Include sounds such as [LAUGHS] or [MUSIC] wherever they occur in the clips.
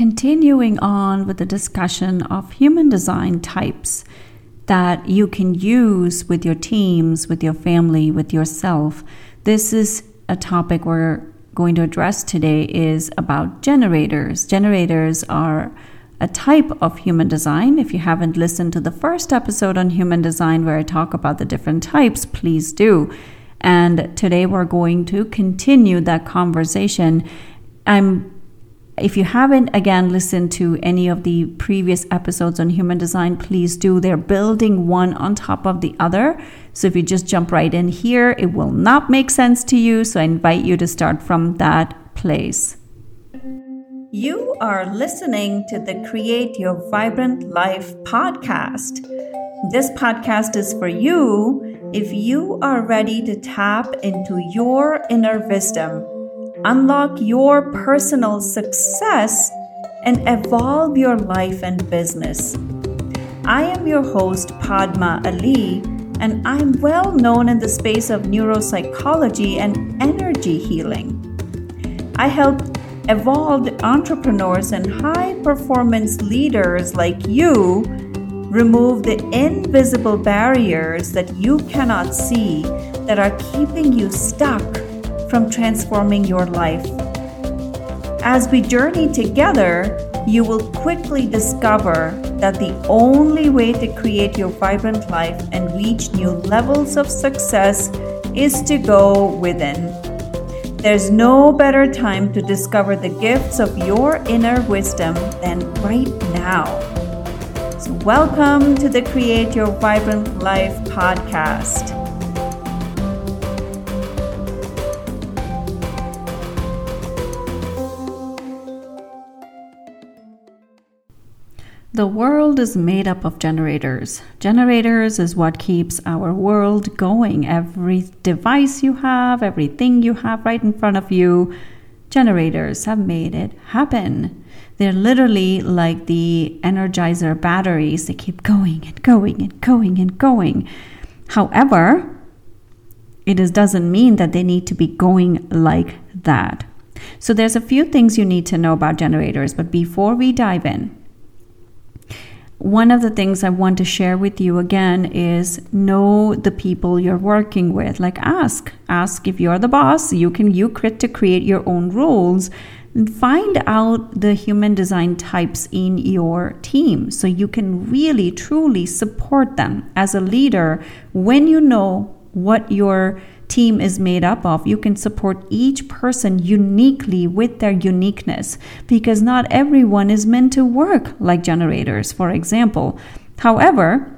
continuing on with the discussion of human design types that you can use with your teams, with your family, with yourself. This is a topic we're going to address today is about generators. Generators are a type of human design. If you haven't listened to the first episode on human design where I talk about the different types, please do. And today we're going to continue that conversation. I'm if you haven't again listened to any of the previous episodes on human design, please do. They're building one on top of the other. So if you just jump right in here, it will not make sense to you. So I invite you to start from that place. You are listening to the Create Your Vibrant Life podcast. This podcast is for you if you are ready to tap into your inner wisdom, unlock your personal success, and evolve your life and business. I am your host, Padma Ali, and I'm well known in the space of neuropsychology and energy healing. I help evolved entrepreneurs and high performance leaders like you remove the invisible barriers that you cannot see that are keeping you stuck from transforming your life. As we journey together, you will quickly discover that the only way to create your vibrant life and reach new levels of success is to go within. There's no better time to discover the gifts of your inner wisdom than right now. So, welcome to the Create Your Vibrant Life podcast. The world is made up of generators. Generators is what keeps our world going. Every device you have, everything you have right in front of you, generators have made it happen. They're literally like the energizer batteries. They keep going and going and going and going. However, it doesn't mean that they need to be going like that. So there's a few things you need to know about generators, but before we dive in, one of the things I want to share with you again is know the people you're working with. Like ask, ask if you're the boss, you can you crit to create your own rules find out the human design types in your team so you can really truly support them as a leader when you know what your team is made up of. You can support each person uniquely with their uniqueness because not everyone is meant to work like generators, for example. However,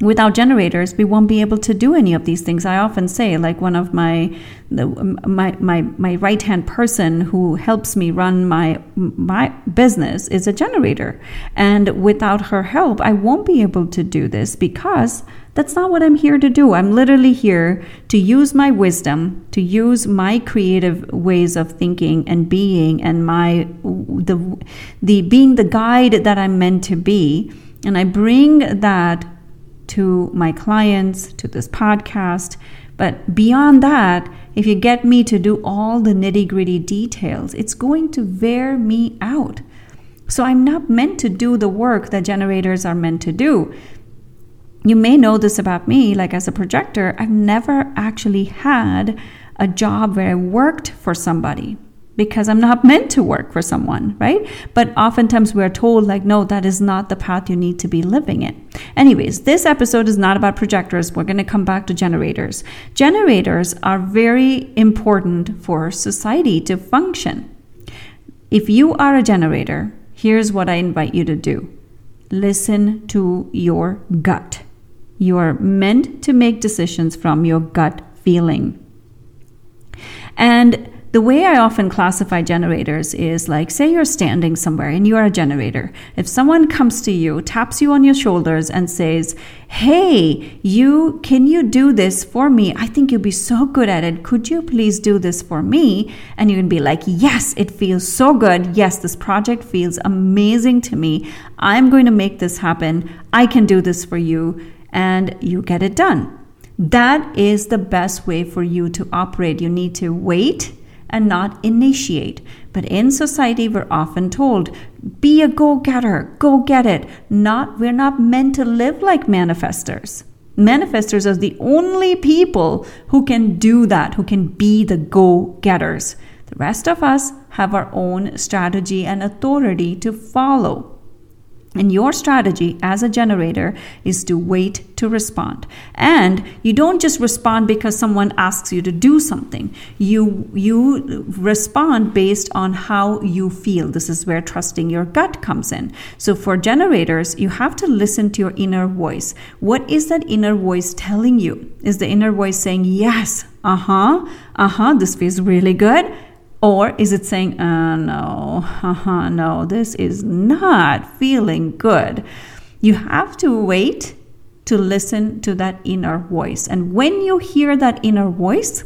without generators we won't be able to do any of these things i often say like one of my the, my my, my right hand person who helps me run my my business is a generator and without her help i won't be able to do this because that's not what i'm here to do i'm literally here to use my wisdom to use my creative ways of thinking and being and my the the being the guide that i'm meant to be and i bring that to my clients, to this podcast. But beyond that, if you get me to do all the nitty gritty details, it's going to wear me out. So I'm not meant to do the work that generators are meant to do. You may know this about me, like as a projector, I've never actually had a job where I worked for somebody because I'm not meant to work for someone, right? But oftentimes we're told, like, no, that is not the path you need to be living in. Anyways, this episode is not about projectors. We're going to come back to generators. Generators are very important for society to function. If you are a generator, here's what I invite you to do listen to your gut. You are meant to make decisions from your gut feeling. And the way I often classify generators is like, say you're standing somewhere and you are a generator. If someone comes to you, taps you on your shoulders, and says, Hey, you, can you do this for me? I think you'd be so good at it. Could you please do this for me? And you can be like, Yes, it feels so good. Yes, this project feels amazing to me. I'm going to make this happen. I can do this for you. And you get it done. That is the best way for you to operate. You need to wait and not initiate. But in society, we're often told, be a go getter, go get it. Not, we're not meant to live like manifestors. Manifestors are the only people who can do that, who can be the go getters. The rest of us have our own strategy and authority to follow. And your strategy as a generator is to wait to respond. And you don't just respond because someone asks you to do something. You you respond based on how you feel. This is where trusting your gut comes in. So for generators, you have to listen to your inner voice. What is that inner voice telling you? Is the inner voice saying, "Yes, uh-huh, uh-huh, this feels really good." Or is it saying, uh, no, uh-huh, no, this is not feeling good? You have to wait to listen to that inner voice. And when you hear that inner voice,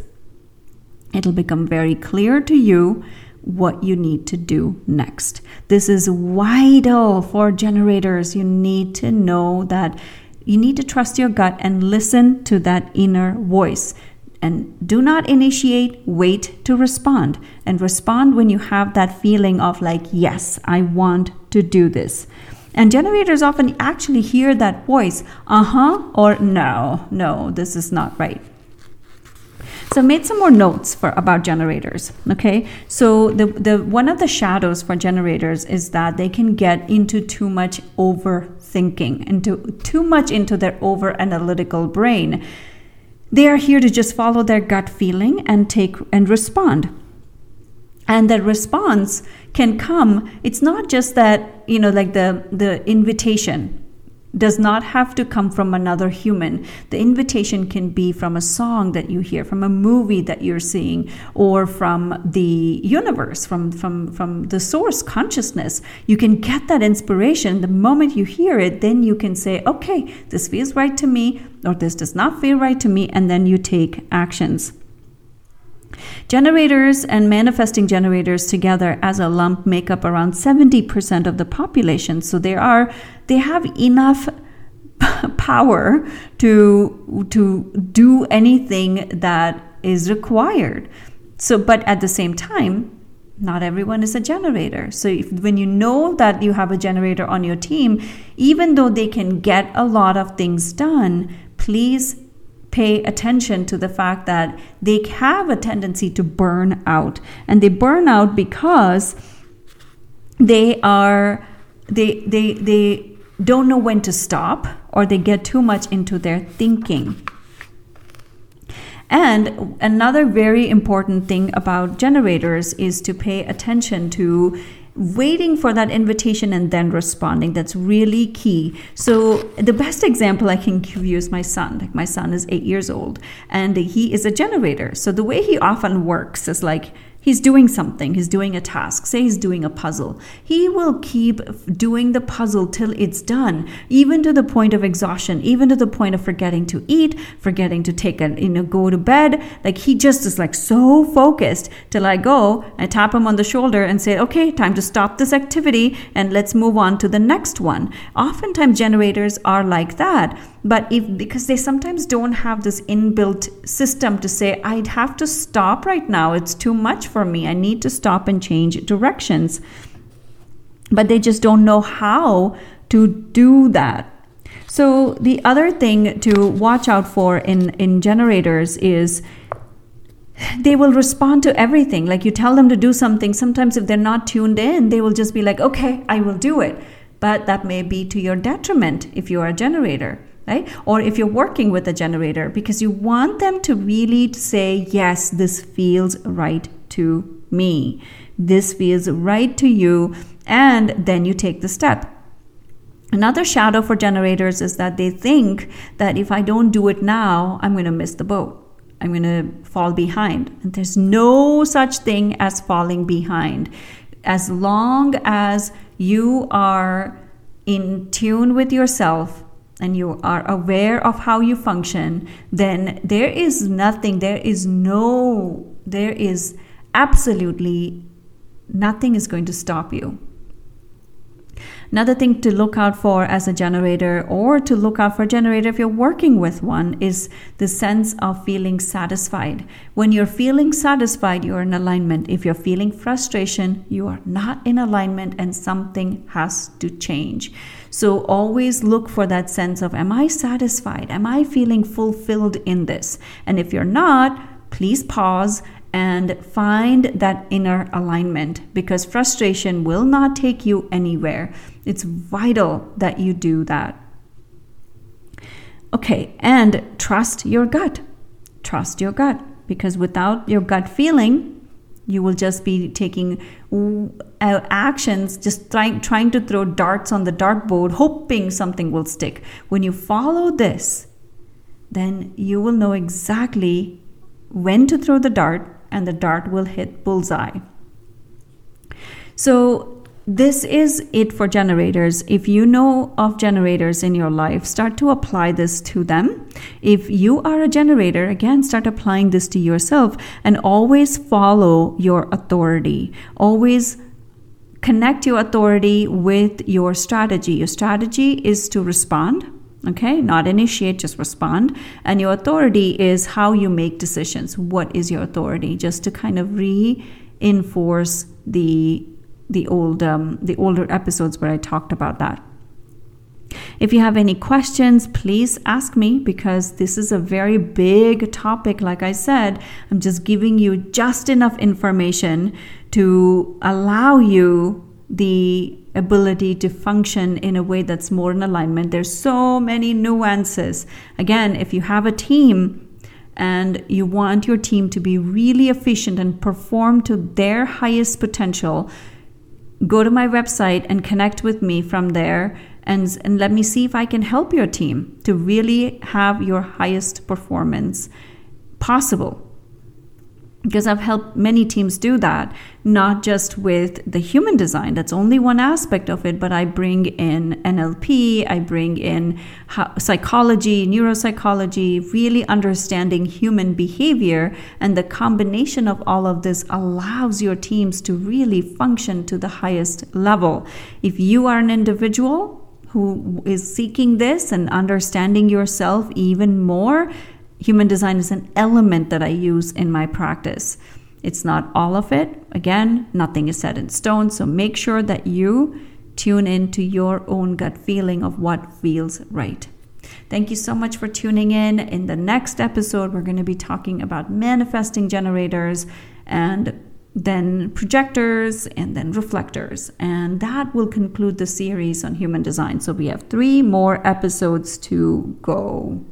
it'll become very clear to you what you need to do next. This is vital for generators. You need to know that you need to trust your gut and listen to that inner voice. And do not initiate, wait to respond. And respond when you have that feeling of, like, yes, I want to do this. And generators often actually hear that voice, uh huh, or no, no, this is not right. So I made some more notes for about generators. Okay, so the the one of the shadows for generators is that they can get into too much overthinking, into too much into their over analytical brain they are here to just follow their gut feeling and take and respond. And the response can come, it's not just that, you know, like the the invitation does not have to come from another human. The invitation can be from a song that you hear, from a movie that you're seeing, or from the universe, from, from, from the source consciousness. You can get that inspiration. The moment you hear it, then you can say, okay, this feels right to me, or this does not feel right to me, and then you take actions. Generators and manifesting generators together as a lump make up around 70% of the population. So they are they have enough [LAUGHS] power to to do anything that is required. So but at the same time, not everyone is a generator. So if, when you know that you have a generator on your team, even though they can get a lot of things done, please pay attention to the fact that they have a tendency to burn out. And they burn out because they are they they they don't know when to stop or they get too much into their thinking. And another very important thing about generators is to pay attention to waiting for that invitation and then responding. That's really key. So the best example i can give you is my son. Like my son is eight years old and he is a generator. So the way he often works is like He's doing something, he's doing a task, say he's doing a puzzle. He will keep doing the puzzle till it's done, even to the point of exhaustion, even to the point of forgetting to eat, forgetting to take a, you know, go to bed. Like he just is like so focused till I go and tap him on the shoulder and say, okay, time to stop this activity and let's move on to the next one. Oftentimes generators are like that but if because they sometimes don't have this inbuilt system to say i'd have to stop right now it's too much for me. I need to stop and change directions. But they just don't know how to do that. So the other thing to watch out for in in generators is they will respond to everything. Like you tell them to do something sometimes if they're not tuned in they will just be like okay i will do it. But that may be to your detriment if you are a generator right? Or if you're working with a generator, because you want them to really say, yes, this feels right to me. This feels right to you. And then you take the step. Another shadow for generators is that they think that if I don't do it now, I'm going to miss the boat. I'm going to fall behind. And there's no such thing as falling behind. As long as you are in tune with yourself and you are aware of how you function, then there is nothing, there is no, there is absolutely nothing is going to stop you. Another thing to look out for as a generator or to look out for a generator if you're working with one is the sense of feeling satisfied. When you're feeling satisfied, you're in alignment. If you're feeling frustration, you are not in alignment and something has to change. So always look for that sense of, am I satisfied? Am I feeling fulfilled in this? And if you're not, please pause and find that inner alignment because frustration will not take you anywhere. It's vital that you do that. Okay, and trust your gut. Trust your gut because without your gut feeling, you will just be taking actions, just trying, trying to throw darts on the dartboard, hoping something will stick. When you follow this, then you will know exactly when to throw the dart and the dart will hit bullseye. So, this is it for generators. If you know of generators in your life, start to apply this to them. If you are a generator, again, start applying this to yourself and always follow your authority. Always connect your authority with your strategy. Your strategy is to respond okay not initiate just respond. And your authority is how you make decisions. What is your authority? Just to kind of reinforce the the old um, the older episodes where i talked about that. If you have any questions, please ask me because this is a very big topic. Like I said, I'm just giving you just enough information to allow you the ability to function in a way that's more in alignment. There's so many nuances. Again, if you have a team and you want your team to be really efficient and perform to their highest potential, go to my website and connect with me from there and, and let me see if I can help your team to really have your highest performance possible because I've helped many teams do that, not just with the human design. That's only one aspect of it, but I bring in NLP, I bring in psychology, neuropsychology, really understanding human behavior. And the combination of all of this allows your teams to really function to the highest level. If you are an individual, who is seeking this and understanding yourself even more, human design is an element that I use in my practice. It's not all of it. Again, nothing is set in stone. So make sure that you tune into your own gut feeling of what feels right. Thank you so much for tuning in. In the next episode, we're going to be talking about manifesting generators and then projectors and then reflectors. And that will conclude the series on human design. So we have three more episodes to go.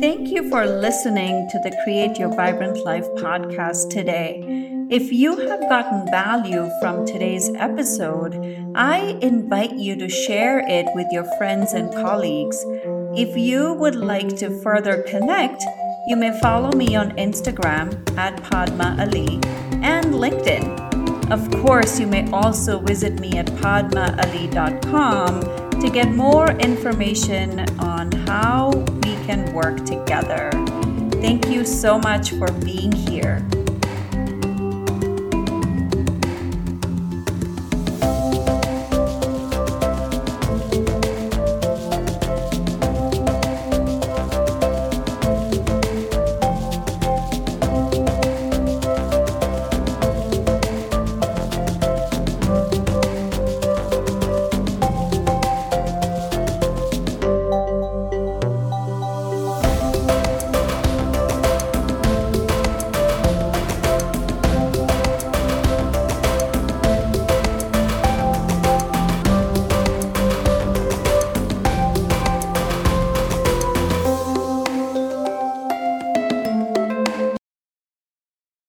Thank you for listening to the Create Your Vibrant Life podcast today. If you have gotten value from today's episode, I invite you to share it with your friends and colleagues. If you would like to further connect, you may follow me on Instagram at Padma Ali and LinkedIn. Of course, you may also visit me at padmaali.com to get more information on how can work together. Thank you so much for being here.